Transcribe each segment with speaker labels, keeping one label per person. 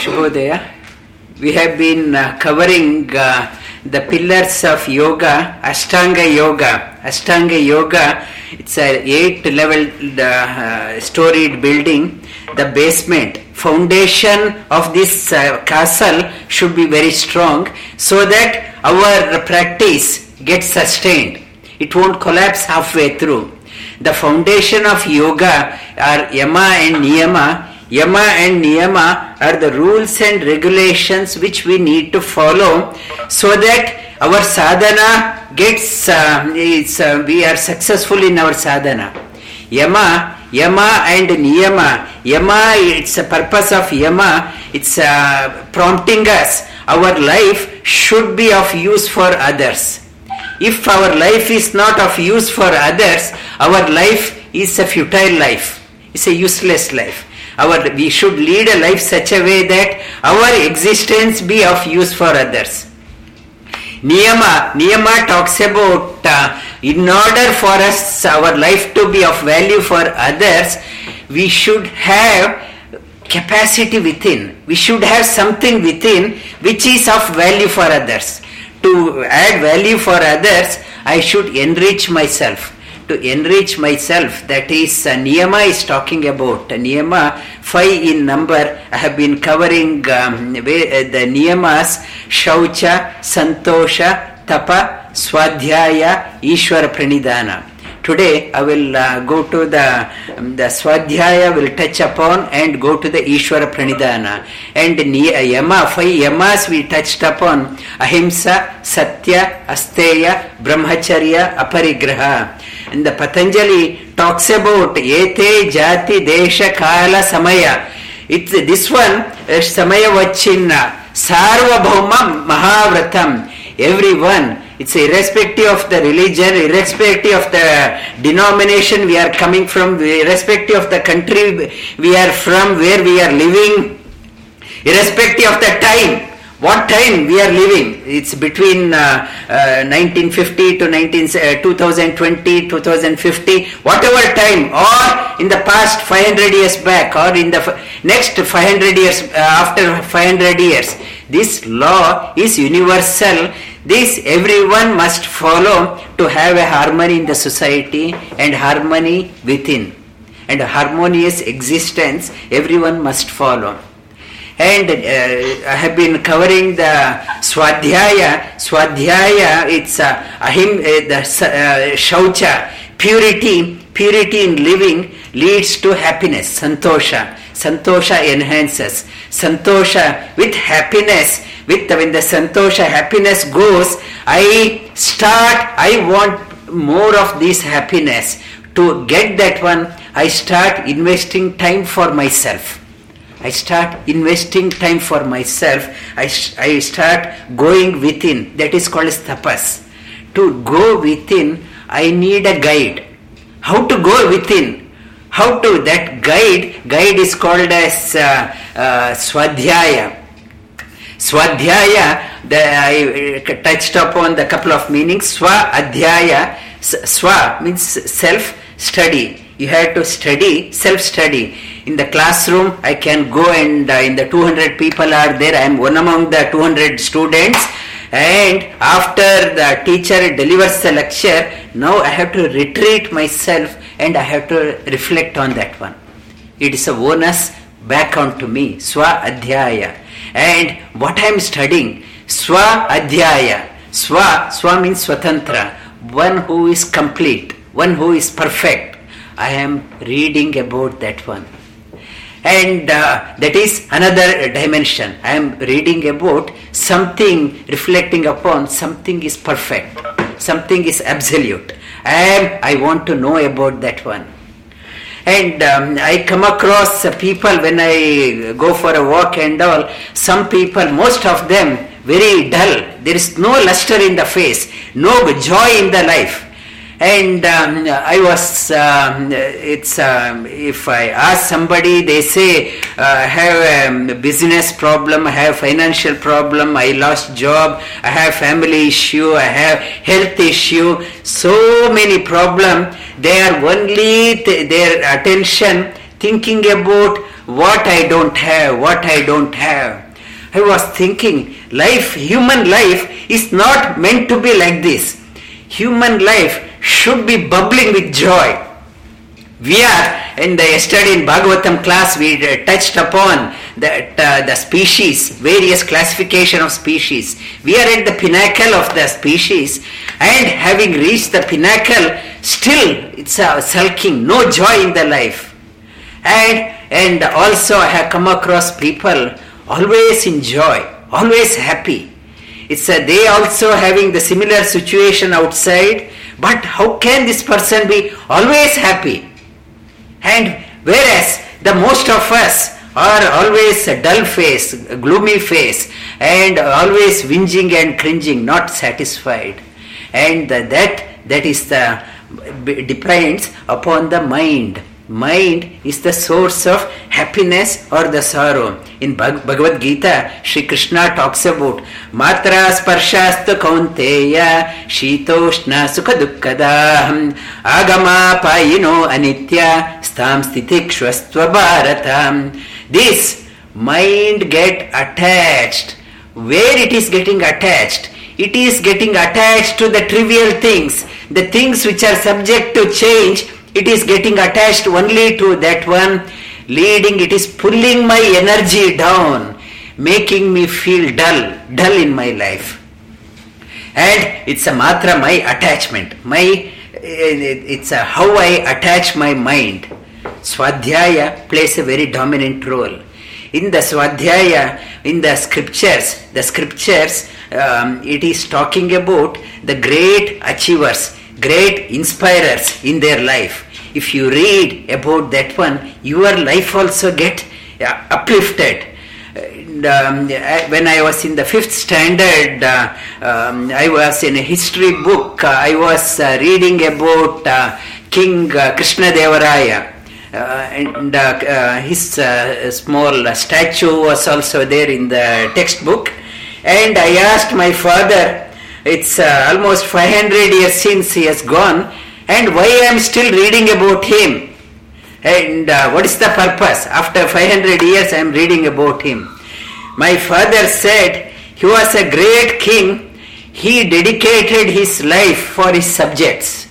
Speaker 1: Shubhodaya. We have been uh, covering uh, the pillars of yoga, Ashtanga Yoga. Ashtanga Yoga, it's a eight level uh, storied building. The basement, foundation of this uh, castle should be very strong so that our practice gets sustained. It won't collapse halfway through. The foundation of yoga are yama and niyama. Yama and niyama are the rules and regulations which we need to follow so that our sadhana gets, uh, is, uh, we are successful in our sadhana. Yama, yama and niyama. Yama, it's a purpose of yama, it's uh, prompting us. Our life should be of use for others. If our life is not of use for others, our life is a futile life. It's a useless life. Our, we should lead a life such a way that our existence be of use for others. Niyama, Niyama talks about uh, in order for us our life to be of value for others, we should have capacity within. We should have something within which is of value for others. To add value for others, I should enrich myself. To enrich myself, that is, uh, Niyama is talking about. Niyama, five in number, I have been covering um, the Niyamas Shaucha, Santosha, Tapa, Swadhyaya, Ishwara Pranidhana. Today I will uh, go to the um, the Swadhyaya will touch upon and go to the Ishwara Pranidhana and Yama five Yamas we touched upon Ahimsa, Satya, Asteya, Brahmacharya, Aparigraha and the Patanjali talks about Ete Jati Desha Kala Samaya it's this one uh, Samaya Vachinna Sarvabhauma Mahavratam everyone it's irrespective of the religion, irrespective of the denomination we are coming from, irrespective of the country we are from, where we are living, irrespective of the time. What time we are living? It's between uh, uh, 1950 to 19, uh, 2020, 2050, whatever time, or in the past 500 years back, or in the f- next 500 years, after 500 years. This law is universal this everyone must follow to have a harmony in the society and harmony within. And harmonious existence everyone must follow. And uh, I have been covering the Swadhyaya. Swadhyaya, it's uh, ahim, uh, the uh, Shaucha, purity. Purity in living leads to happiness, Santosha. Santosha enhances. Santosha with happiness with when the santosha happiness goes i start i want more of this happiness to get that one i start investing time for myself i start investing time for myself i, I start going within that is called as tapas to go within i need a guide how to go within how to that guide guide is called as uh, uh, swadhyaya Swadhyaya, the, I touched upon the couple of meanings. Swa Adhyaya, Swa means self study. You have to study, self study. In the classroom, I can go and uh, in the 200 people are there. I am one among the 200 students. And after the teacher delivers the lecture, now I have to retreat myself and I have to reflect on that one. It is a bonus back onto me. Swa Adhyaya and what I am studying, Swa Adhyaya. Swa, Swa means Swatantra, one who is complete, one who is perfect. I am reading about that one. And uh, that is another dimension. I am reading about something reflecting upon something is perfect, something is absolute. And I want to know about that one and um, I come across people when I go for a walk and all. Some people, most of them, very dull. There is no luster in the face, no joy in the life. And um, I was, um, it's, um, if I ask somebody, they say, uh, I have a business problem, I have financial problem, I lost job, I have family issue, I have health issue, so many problem. They are only th- their attention thinking about what I don't have, what I don't have. I was thinking, life, human life is not meant to be like this. Human life should be bubbling with joy. We are in the yesterday in Bhagavatam class we uh, touched upon that uh, the species, various classification of species. We are at the pinnacle of the species, and having reached the pinnacle, still it's a sulking, no joy in the life. And and also I have come across people always in joy, always happy. It's a, they also having the similar situation outside, but how can this person be always happy? And whereas the most of us are always a dull face, a gloomy face, and always whinging and cringing, not satisfied. And that that is the depends upon the mind. Mind is the source of happiness or the sorrow. In Bhagavad Gita, Sri Krishna talks about Matra Sparshastu Kaunteya Shitoshna Sukha Dukkada Agama Payino Anitya Stam Stitikshvastva Bharata. This mind get attached. Where it is getting attached? It is getting attached to the trivial things, the things which are subject to change it is getting attached only to that one, leading, it is pulling my energy down, making me feel dull, dull in my life. And it's a matra, my attachment, my, it's a how I attach my mind. Swadhyaya plays a very dominant role. In the Swadhyaya, in the scriptures, the scriptures, um, it is talking about the great achievers, great inspirers in their life. If you read about that one, your life also get uh, uplifted. And, um, when I was in the fifth standard, uh, um, I was in a history book. Uh, I was uh, reading about uh, King uh, Krishna Devaraya. and his small statue was also there in the textbook. And I asked my father, it's almost 500 years since he has gone, and why I am still reading about him. And uh, what is the purpose? After 500 years, I am reading about him. My father said he was a great king. He dedicated his life for his subjects.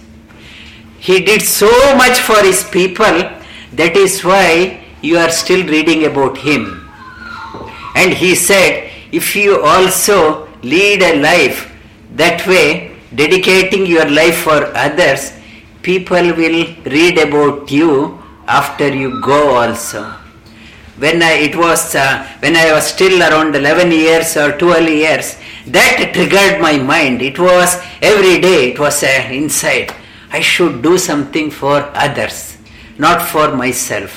Speaker 1: He did so much for his people. That is why you are still reading about him. And he said, if you also lead a life that way, dedicating your life for others, people will read about you after you go also. When I, it was uh, when I was still around 11 years or 12 years, that triggered my mind. It was every day. It was uh, inside. I should do something for others, not for myself.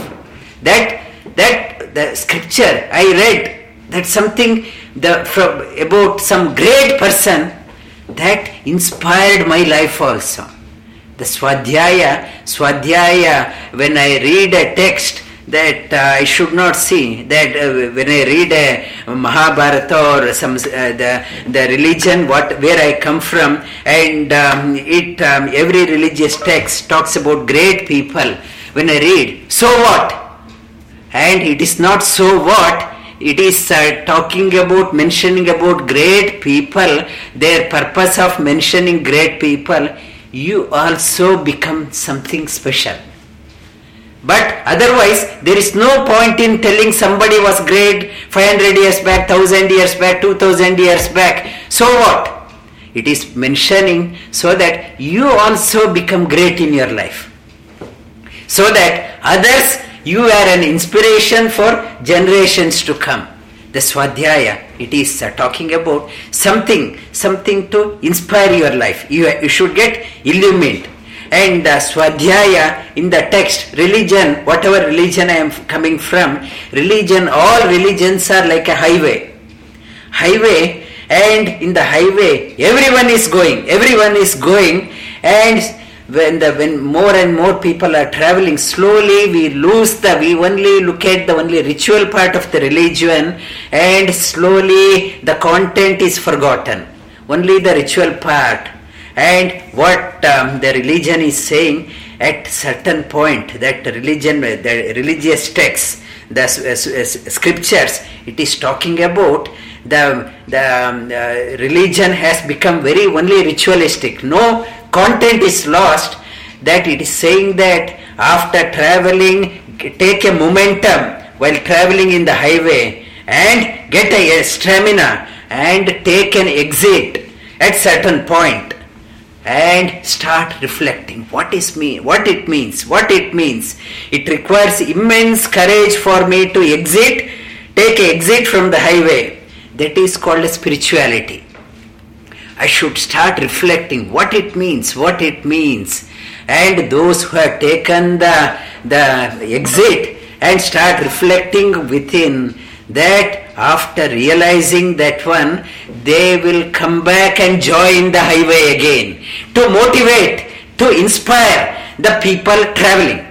Speaker 1: That that the scripture I read that something the from about some great person that inspired my life also. The Swadhyaya, Swadhyaya, when I read a text that uh, I should not see, that uh, when I read a Mahabharata or some uh, the, the religion, what where I come from, and um, it um, every religious text talks about great people. When I read, so what? And it is not so what, it is uh, talking about mentioning about great people their purpose of mentioning great people you also become something special. But otherwise, there is no point in telling somebody was great 500 years back, 1000 years back, 2000 years back. So what? It is mentioning so that you also become great in your life. So that others, you are an inspiration for generations to come the Swadhyaya. It is uh, talking about something, something to inspire your life. You, you should get illumined. And uh, Swadhyaya in the text, religion, whatever religion I am coming from, religion, all religions are like a highway. Highway, and in the highway, everyone is going, everyone is going, and when the when more and more people are traveling slowly we lose the we only look at the only ritual part of the religion and slowly the content is forgotten only the ritual part and what um, the religion is saying at certain point that religion the religious texts the scriptures, it is talking about the, the um, uh, religion has become very only ritualistic. No content is lost. That it is saying that after traveling, take a momentum while traveling in the highway and get a, a stamina and take an exit at certain point and start reflecting. What is me what it means what it means? It requires immense courage for me to exit take exit from the highway. That is called spirituality i should start reflecting what it means what it means and those who have taken the the exit and start reflecting within that after realizing that one, they will come back and join the highway again to motivate, to inspire the people traveling.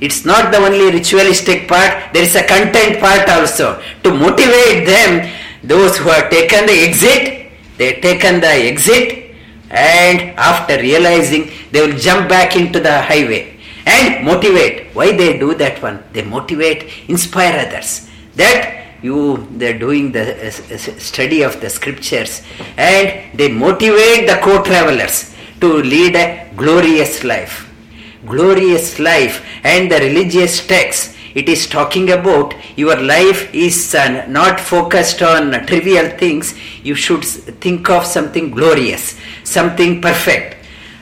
Speaker 1: It's not the only ritualistic part, there is a content part also. To motivate them, those who have taken the exit, they taken the exit and after realizing they will jump back into the highway and motivate. Why they do that one? They motivate, inspire others. That you they're doing the uh, study of the scriptures and they motivate the co-travelers to lead a glorious life glorious life and the religious text it is talking about your life is uh, not focused on trivial things you should think of something glorious something perfect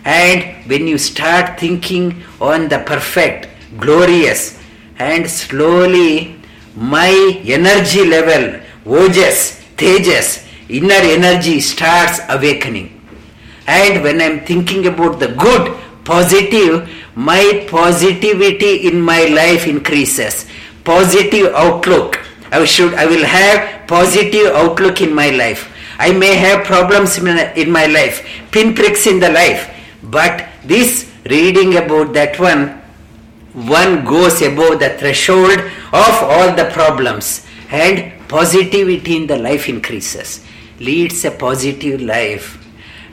Speaker 1: and when you start thinking on the perfect glorious and slowly my energy level, ojas, tejas, inner energy starts awakening. And when I'm thinking about the good, positive, my positivity in my life increases. Positive outlook. I should I will have positive outlook in my life. I may have problems in my life, pinpricks in the life, but this reading about that one one goes above the threshold of all the problems and positivity in the life increases leads a positive life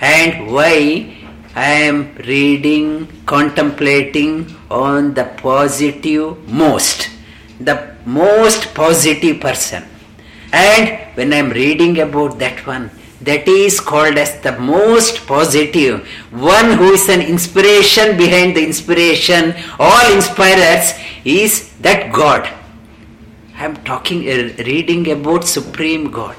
Speaker 1: and why i am reading contemplating on the positive most the most positive person. And when i am reading about that one that is called as the most positive one who is an inspiration behind the inspiration all inspirers is that god. I am talking uh, reading about supreme god.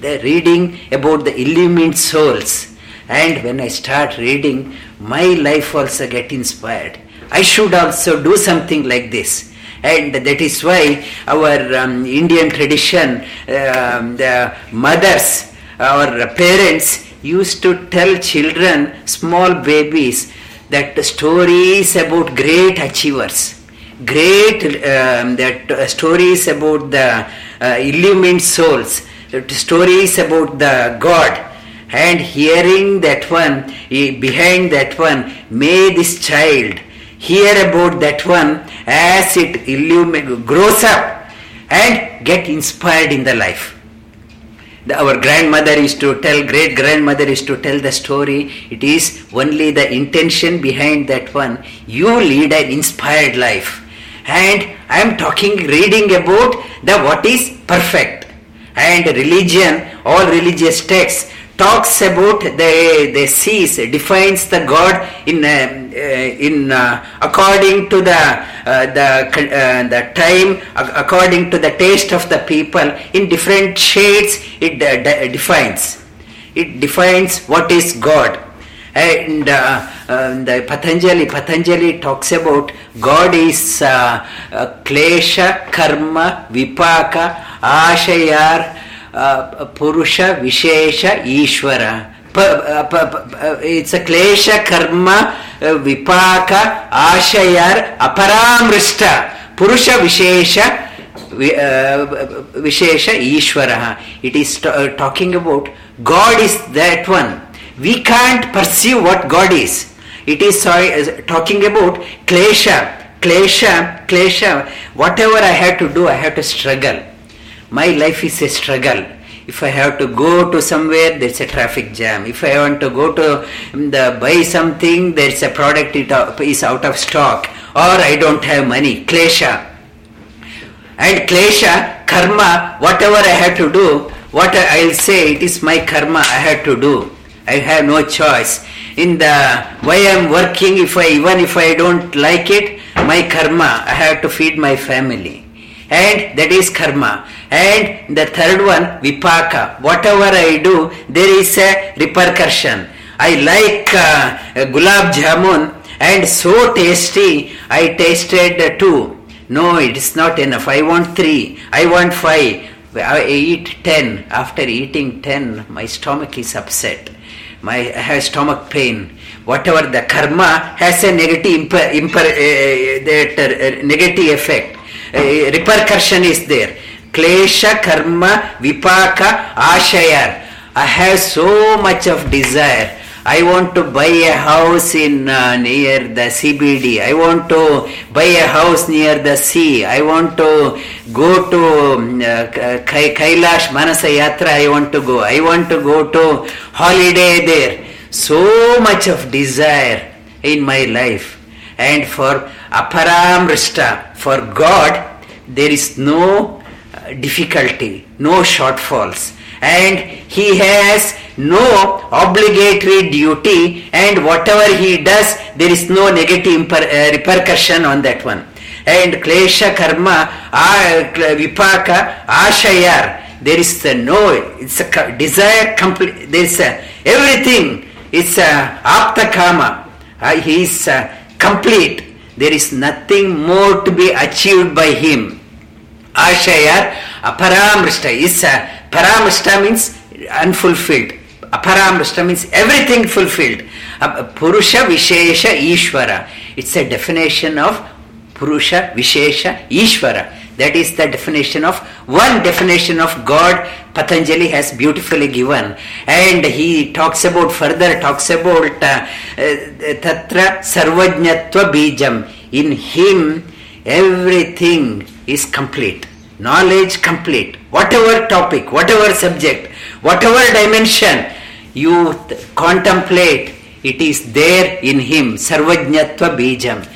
Speaker 1: The reading about the illumined souls and when i start reading my life also get inspired. I should also do something like this. And that is why our um, indian tradition um, the mothers our parents used to tell children, small babies, that stories about great achievers, great um, that stories about the uh, illumined souls, stories about the God, and hearing that one, behind that one, may this child hear about that one as it illumine, grows up and get inspired in the life the, our grandmother is to tell, great grandmother is to tell the story. It is only the intention behind that one. You lead an inspired life. And I am talking, reading about the what is perfect. And religion, all religious texts talks about the the sees defines the God in uh, uh, in uh, according to the uh, the uh, the time according to the taste of the people. In different shades it uh, defines. It defines what is God. And the Patanjali Patanjali talks about God is klesha karma vipaka ashayar पुरुष विशेष ईश्वर it's a क्लेश कर्म विपाक आशय अपरामृष्ट पुरुष विशेष विशेष ईश्वर it is talking about God is that one we can't perceive what God is it is talking about क्लेश क्लेश klesha. Whatever I have to do I have to struggle my life is a struggle. If I have to go to somewhere, there's a traffic jam. If I want to go to mm, the buy something, there's a product it uh, is out of stock, or I don't have money. Klesha. And klesha, karma, whatever I have to do, what I'll say, it is my karma I have to do. I have no choice. In the way I'm working, if I even if I don't like it, my karma, I have to feed my family. And that is karma. And the third one, vipaka. Whatever I do, there is a repercussion. I like uh, gulab jamun and so tasty, I tasted two. No, it is not enough. I want three. I want five. I eat ten. After eating ten, my stomach is upset. My I have stomach pain. Whatever the karma has a negative imper, imper, uh, that uh, negative effect. Uh, repercussion is there. Klesha, karma, vipaka, ashayar. I have so much of desire. I want to buy a house in uh, near the CBD. I want to buy a house near the sea. I want to go to um, uh, Kailash Manasa Yatra. I want to go. I want to go to holiday there. So much of desire in my life. And for Aparamrishta, for God, there is no difficulty, no shortfalls. And he has no obligatory duty and whatever he does there is no negative uh, repercussion on that one. And klesha karma vipaka ashayar there is no it's a desire complete there is a, everything it's a apta kama uh, he is uh, complete. There is nothing more to be achieved by him ashayar aparamrishta is a paramrishta means unfulfilled aparamrishta means everything fulfilled Uh, purusha vishesha ishvara it's a definition of purusha vishesha ishvara that is the definition of one definition of god patanjali has beautifully given and he talks about further talks about uh, uh, tatra sarvajnatva bijam in him everything is complete. Knowledge complete. Whatever topic whatever subject whatever dimension you th- contemplate it is there in him. Sarvajnatva bijam.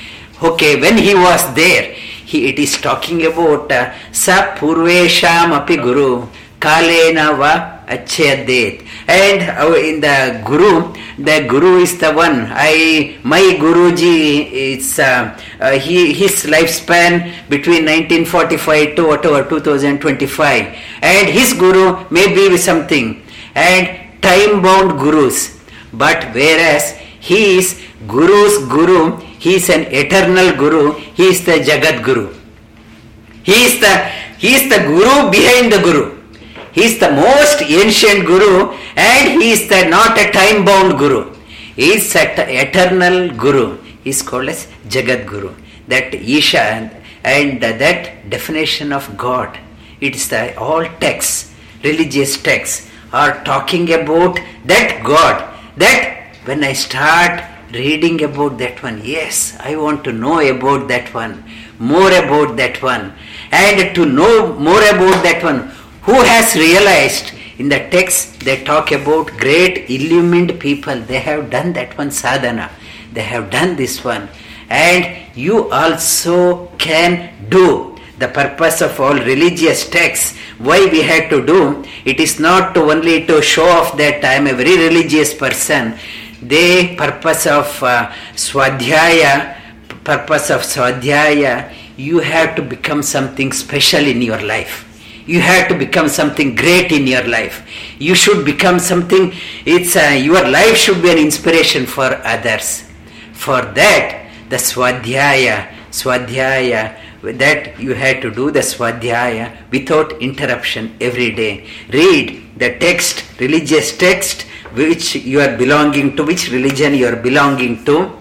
Speaker 1: Okay when he was there he, it is talking about uh, sa purvesham api guru kalena va achyadet and in the guru the guru is the one. I my guruji is uh, uh, he his lifespan between 1945 to whatever 2025 and his guru may be with something. And time bound gurus. But whereas he is guru's guru he is an eternal guru he is the jagat guru. He is the he is the guru behind the guru he is the most ancient guru and he is the not a time bound guru. He is eternal guru. He is called as jagat guru. That isha and, and that definition of god it is the all texts religious texts are talking about that god. That when i start reading about that one yes i want to know about that one more about that one. And to know more about that one who has realized in the text they talk about great illumined people? They have done that one sadhana. They have done this one. And you also can do. The purpose of all religious texts why we had to do it is not to only to show off that i am a very religious person. The purpose of uh, swadhyaya purpose of swadhyaya you have to become something special in your life you have to become something great in your life. You should become something it's uh, your life should be an inspiration for others. For that the swadhyaya swadhyaya that you had to do the swadhyaya without interruption every day. Read the text religious text which you are belonging to which religion you are belonging to.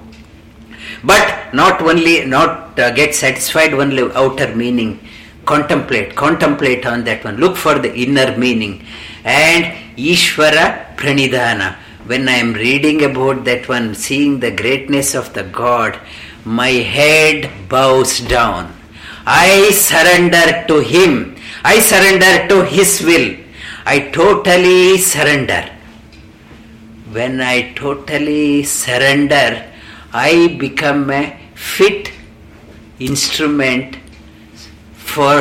Speaker 1: But not only not uh, get satisfied only outer meaning contemplate contemplate on that one. Look for the inner meaning. And ishvara pranidhana. When i am reading about that one seeing the greatness of the god my head bows down. I surrender to him. I surrender to his will. I totally surrender. When i totally surrender I become a fit instrument for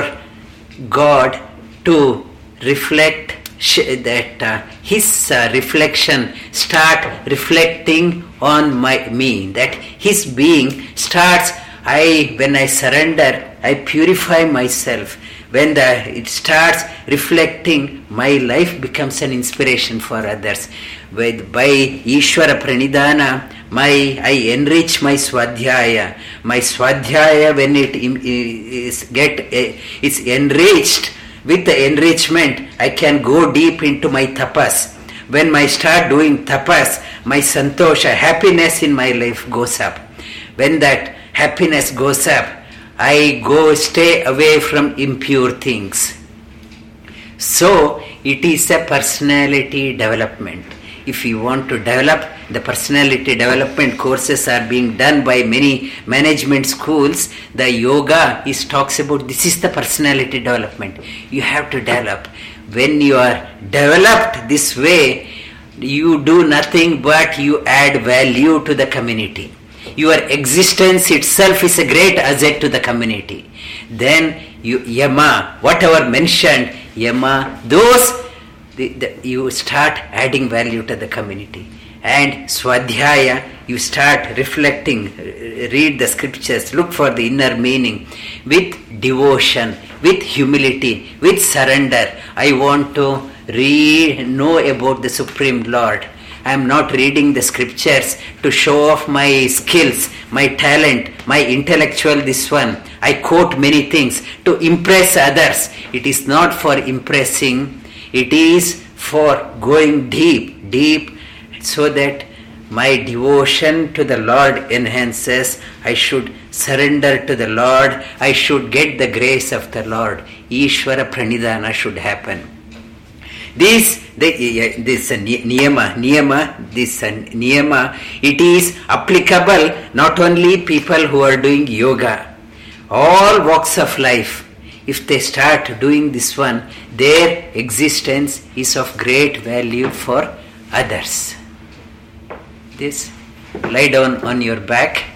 Speaker 1: God to reflect sh- that uh, His uh, reflection start reflecting on my me. That His being starts. I when I surrender, I purify myself. When the it starts reflecting, my life becomes an inspiration for others. With by Ishvara Pranidhana, my I enrich my swadhyaya. My swadhyaya when it is get uh, is enriched with the enrichment, I can go deep into my tapas. When I start doing tapas, my santosha, happiness in my life goes up. When that happiness goes up, I go stay away from impure things. So it is a personality development. If you want to develop, the personality development courses are being done by many management schools. The yoga is talks about this is the personality development. You have to develop. When you are developed this way, you do nothing but you add value to the community. Your existence itself is a great asset to the community. Then you yama, whatever mentioned, yama, those the, the, you start adding value to the community. And swadhyaya you start reflecting read the scriptures look for the inner meaning with devotion with humility with surrender. I want to read know about the supreme lord. I am not reading the scriptures to show off my skills my talent my intellectual this one. I quote many things to impress others. It is not for impressing it is for going deep, deep, so that my devotion to the Lord enhances. I should surrender to the Lord. I should get the grace of the Lord. Ishvara Pranidhana should happen. This, this uh, niyama, niyama, this niyama, it is applicable not only people who are doing yoga, all walks of life if they start doing this one, their existence is of great value for others. This, lie down on your back